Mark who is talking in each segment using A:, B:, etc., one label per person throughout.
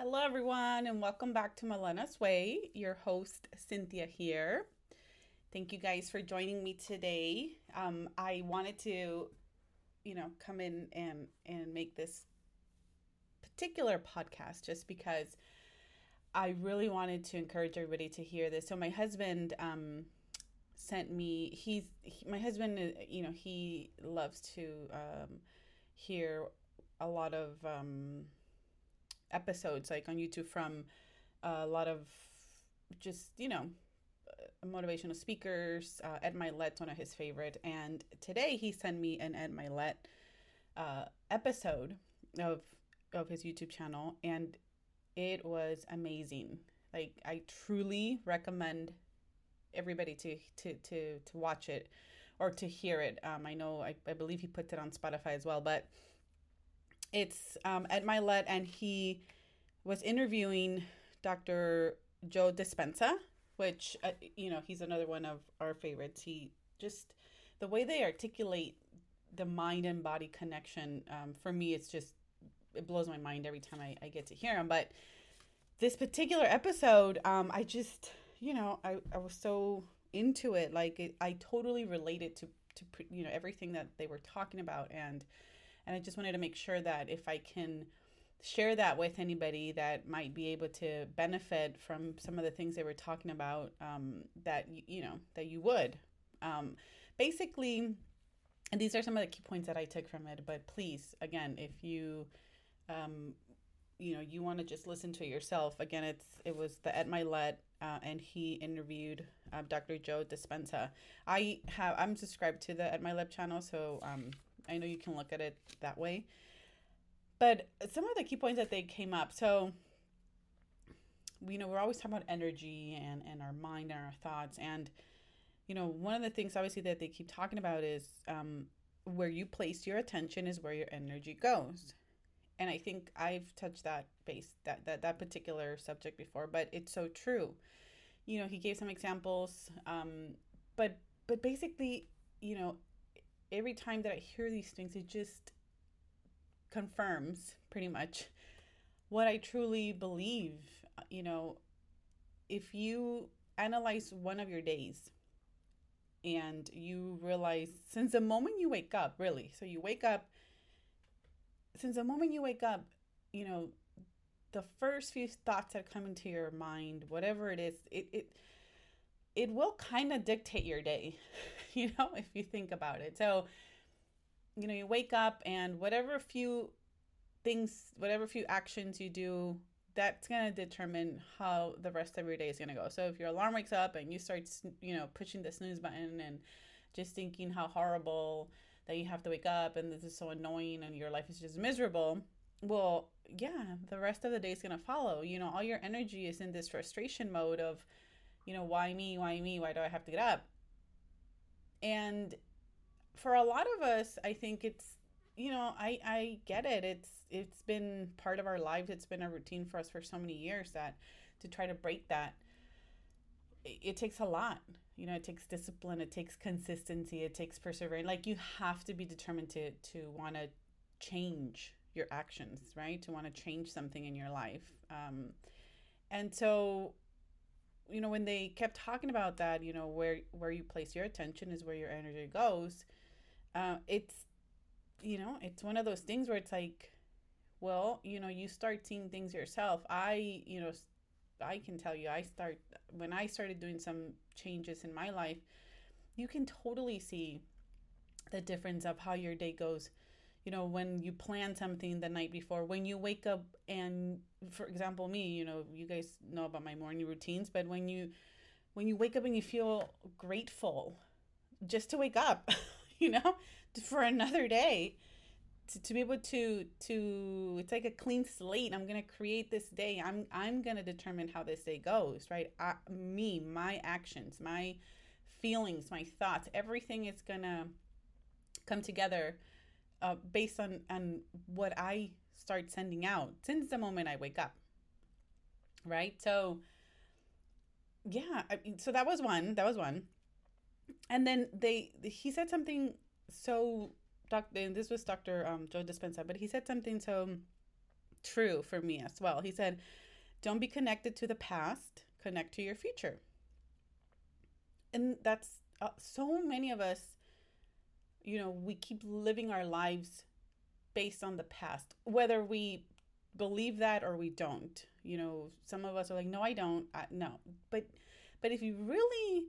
A: Hello, everyone, and welcome back to Melena's Way. Your host, Cynthia, here. Thank you guys for joining me today. Um, I wanted to, you know, come in and and make this particular podcast just because I really wanted to encourage everybody to hear this. So my husband um, sent me. He's he, my husband. uh, You know, he loves to um, hear a lot of. Um, episodes like on YouTube from a lot of just you know uh, motivational speakers. Uh, Ed Mylett's one of his favorite, and today he sent me an Ed Mylett uh, episode of of his YouTube channel, and it was amazing. Like I truly recommend everybody to to to to watch it or to hear it. Um, I know I, I believe he puts it on Spotify as well, but it's um, Ed Mylett, and he was interviewing Dr. Joe Dispenza, which uh, you know he's another one of our favorites. He just the way they articulate the mind and body connection um, for me, it's just it blows my mind every time I, I get to hear him. But this particular episode, um, I just you know I, I was so into it, like it, I totally related to to you know everything that they were talking about and and I just wanted to make sure that if I can share that with anybody that might be able to benefit from some of the things they were talking about, um, that you, you know that you would. Um, basically, and these are some of the key points that I took from it. But please, again, if you um, you know you want to just listen to it yourself, again, it's it was the Ed Mylett. Uh, and he interviewed uh, Dr. Joe Dispenza. I have I'm subscribed to the Ed Mylett channel, so um, I know you can look at it that way. But some of the key points that they came up. So, you know, we're always talking about energy and, and our mind and our thoughts. And, you know, one of the things obviously that they keep talking about is um, where you place your attention is where your energy goes. And I think I've touched that base that, that that particular subject before, but it's so true. You know, he gave some examples, um, but but basically, you know, every time that I hear these things, it just confirms pretty much what I truly believe. Uh, you know, if you analyze one of your days and you realize since the moment you wake up, really, so you wake up, since the moment you wake up, you know, the first few thoughts that come into your mind, whatever it is, it, it it will kind of dictate your day, you know, if you think about it. So, you know, you wake up and whatever few things, whatever few actions you do, that's going to determine how the rest of your day is going to go. So, if your alarm wakes up and you start, you know, pushing the snooze button and just thinking how horrible that you have to wake up and this is so annoying and your life is just miserable, well, yeah, the rest of the day is going to follow. You know, all your energy is in this frustration mode of, you know, why me? Why me? Why do I have to get up? And for a lot of us, I think it's, you know, I I get it. It's it's been part of our lives. It's been a routine for us for so many years that to try to break that it, takes a lot. You know, it takes discipline, it takes consistency, it takes perseverance. Like you have to be determined to to want to change your actions, right? To want to change something in your life. Um, and so you know when they kept talking about that you know where where you place your attention is where your energy goes uh, it's you know it's one of those things where it's like well you know you start seeing things yourself. I you know i can tell you i start when i started doing some changes in my life you can totally see the difference of how your day goes you know when you plan something the night before when you wake up and for example me you know you guys know about my morning routines but when you when you wake up and you feel grateful just to wake up you know for another day to, to be able to to it's like a clean slate. I'm gonna create this day. I'm i'm gonna determine how this day goes right? I, me my actions my feelings my thoughts everything is gonna come together uh, based on on what I start sending out since the moment I wake up. Right? So yeah, I mean, so that was one. That was one. And then they he said something so this was Dr. Um, Joe Dispenza, but he said something so true for me as well. He said, Don't be connected to the past, connect to your future. And that's uh, so many of us, you know, we keep living our lives based on the past, whether we believe that or we don't. You know, some of us are like, no, I don't. I, no, but but if you really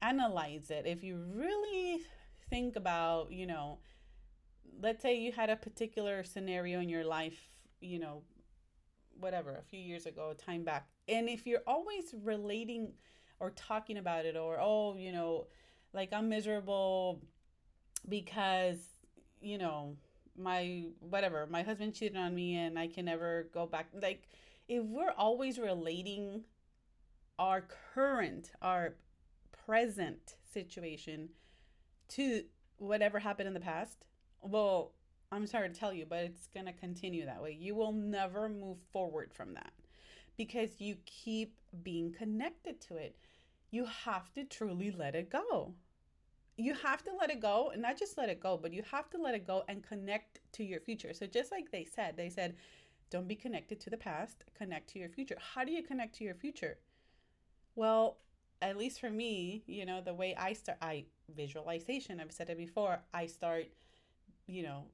A: analyze it, if you really think about, you know, let's say you had a particular scenario in your life, you know, whatever, a few years ago, time back, and if you're always relating or talking about it, or oh, you know, like I'm miserable because you know my whatever my husband cheated on me and i can never go back. Like if we're always relating our current our present situation to whatever happened in the past well i'm sorry to tell you but it's going to continue that way. You will never move forward from that because you keep being connected to it. You have to truly let it go you have to let it go and not just let it go but you have to let it go and connect to your future. So just like they said they said don't be connected to the past connect to your future. How do you connect to your future? Well at least for me you know the way i start i visualization i've said it before i start you know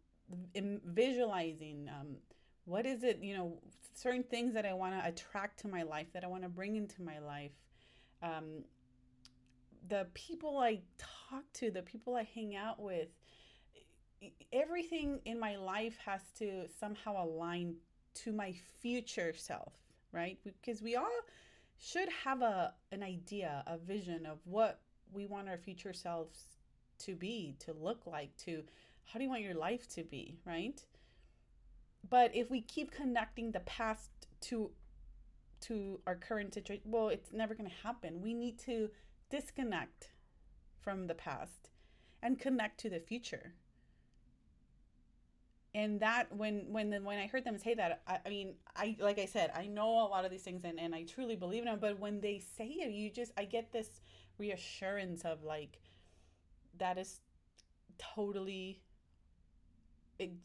A: visualizing um, what is it you know certain things that i want to attract to my life that i want to bring into my life. Um, the people I talk to, the people I hang out with, everything in my life has to somehow align to my future self, right? Because we all should have a an idea, a vision of what we want our future selves to be, to look like, to how do you want your life to be, right? But if we keep connecting the past to to our current situation, well, it's never going to happen. We need to disconnect from the past and connect to the future. And that when when the, when i heard them say that I, I, mean i like i said i know a lot of these things and, and i truly believe in them but when they say it you just i get this reassurance of like that is totally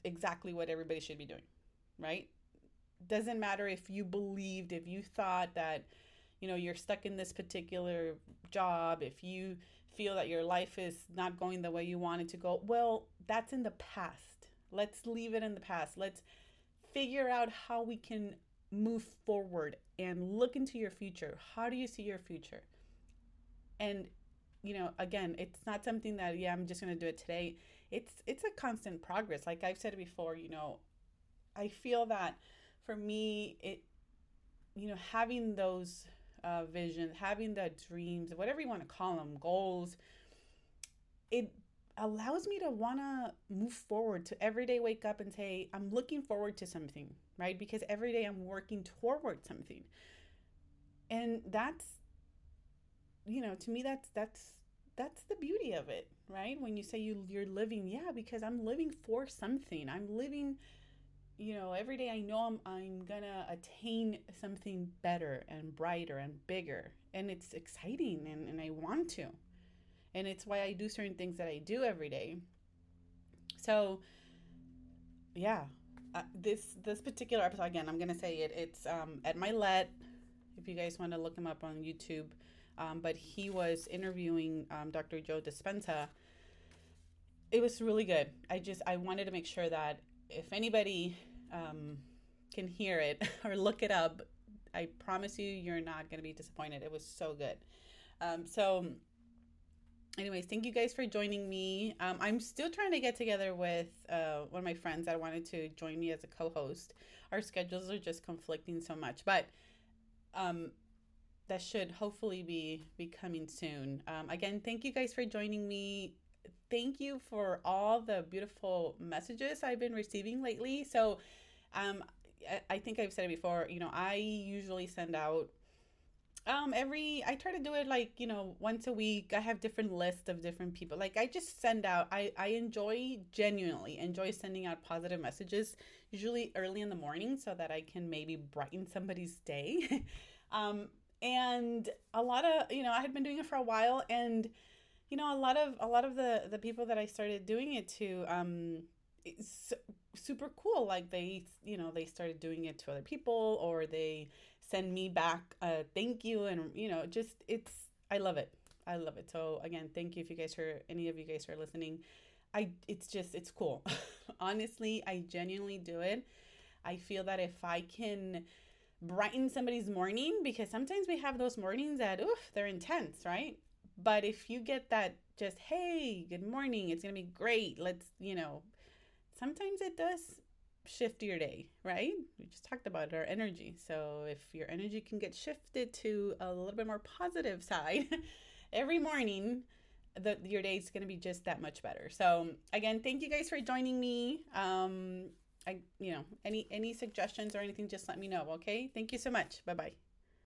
A: exactly what everybody should be doing right? Doesn't matter if you believed if you thought that you know you're stuck in this particular job if you feel that your life is not going the way you want it to go well that's in the past. Let's leave it in the past. Let's figure out how we can move forward and look into your future. How do you see your future? And you know again it's not something that yeah i'm just going to do it today. It's it's a constant progress. Like i've said before you know i feel that for me it you know having those uh, vision, having the dreams, whatever you want to call them, goals, it allows me to want to move forward to every day wake up and say i'm looking forward to something right? Because every day i'm working toward something. And that's you know to me that's that's that's the beauty of it right? When you say you you're living yeah because i'm living for something. I'm living you know, every day I know I'm I'm gonna attain something better and brighter and bigger. And it's exciting and, and I want to. And it's why I do certain things that I do every day. So yeah, uh, this this particular episode again, I'm gonna say it. It's um, Ed Mylett. If you guys want to look him up on YouTube, um, but he was interviewing um, Dr. Joe Dispenza. It was really good. I just I wanted to make sure that if anybody um, can hear it or look it up, I promise you, you're not going to be disappointed. It was so good. Um, so, anyways, thank you guys for joining me. Um, I'm still trying to get together with uh, one of my friends that wanted to join me as a co host. Our schedules are just conflicting so much, but um, that should hopefully be, be coming soon. Um, again, thank you guys for joining me thank you for all the beautiful messages I've been receiving lately. So, um, I, I think I've said it before. You know, I usually send out um every i try to do it like you know once a week i have different lists of different people like i just send out i i enjoy genuinely enjoy sending out positive messages usually early in the morning so that i can maybe brighten somebody's day um and a lot of you know i had been doing it for a while and you know a lot of a lot of the the people that i started doing it to um it's super cool. Like they, you know, they started doing it to other people or they send me back a thank you and you know, just it's I love it. I love it. So again, thank you if you guys are any of you guys are listening. I it's just it's cool. Honestly, I genuinely do it. I feel that if I can brighten somebody's morning because sometimes we have those mornings that oof, they're intense, right? But if you get that just hey, good morning, it's going to be great. Let's, you know, sometimes it does shift your day, right? We just talked about our energy. So if your energy can get shifted to a little bit more positive side every morning, the, your day is going to be just that much better. So again, thank you guys for joining me. Um, I, you know, any any suggestions or anything, just let me know. Okay. Thank you so much. Bye bye.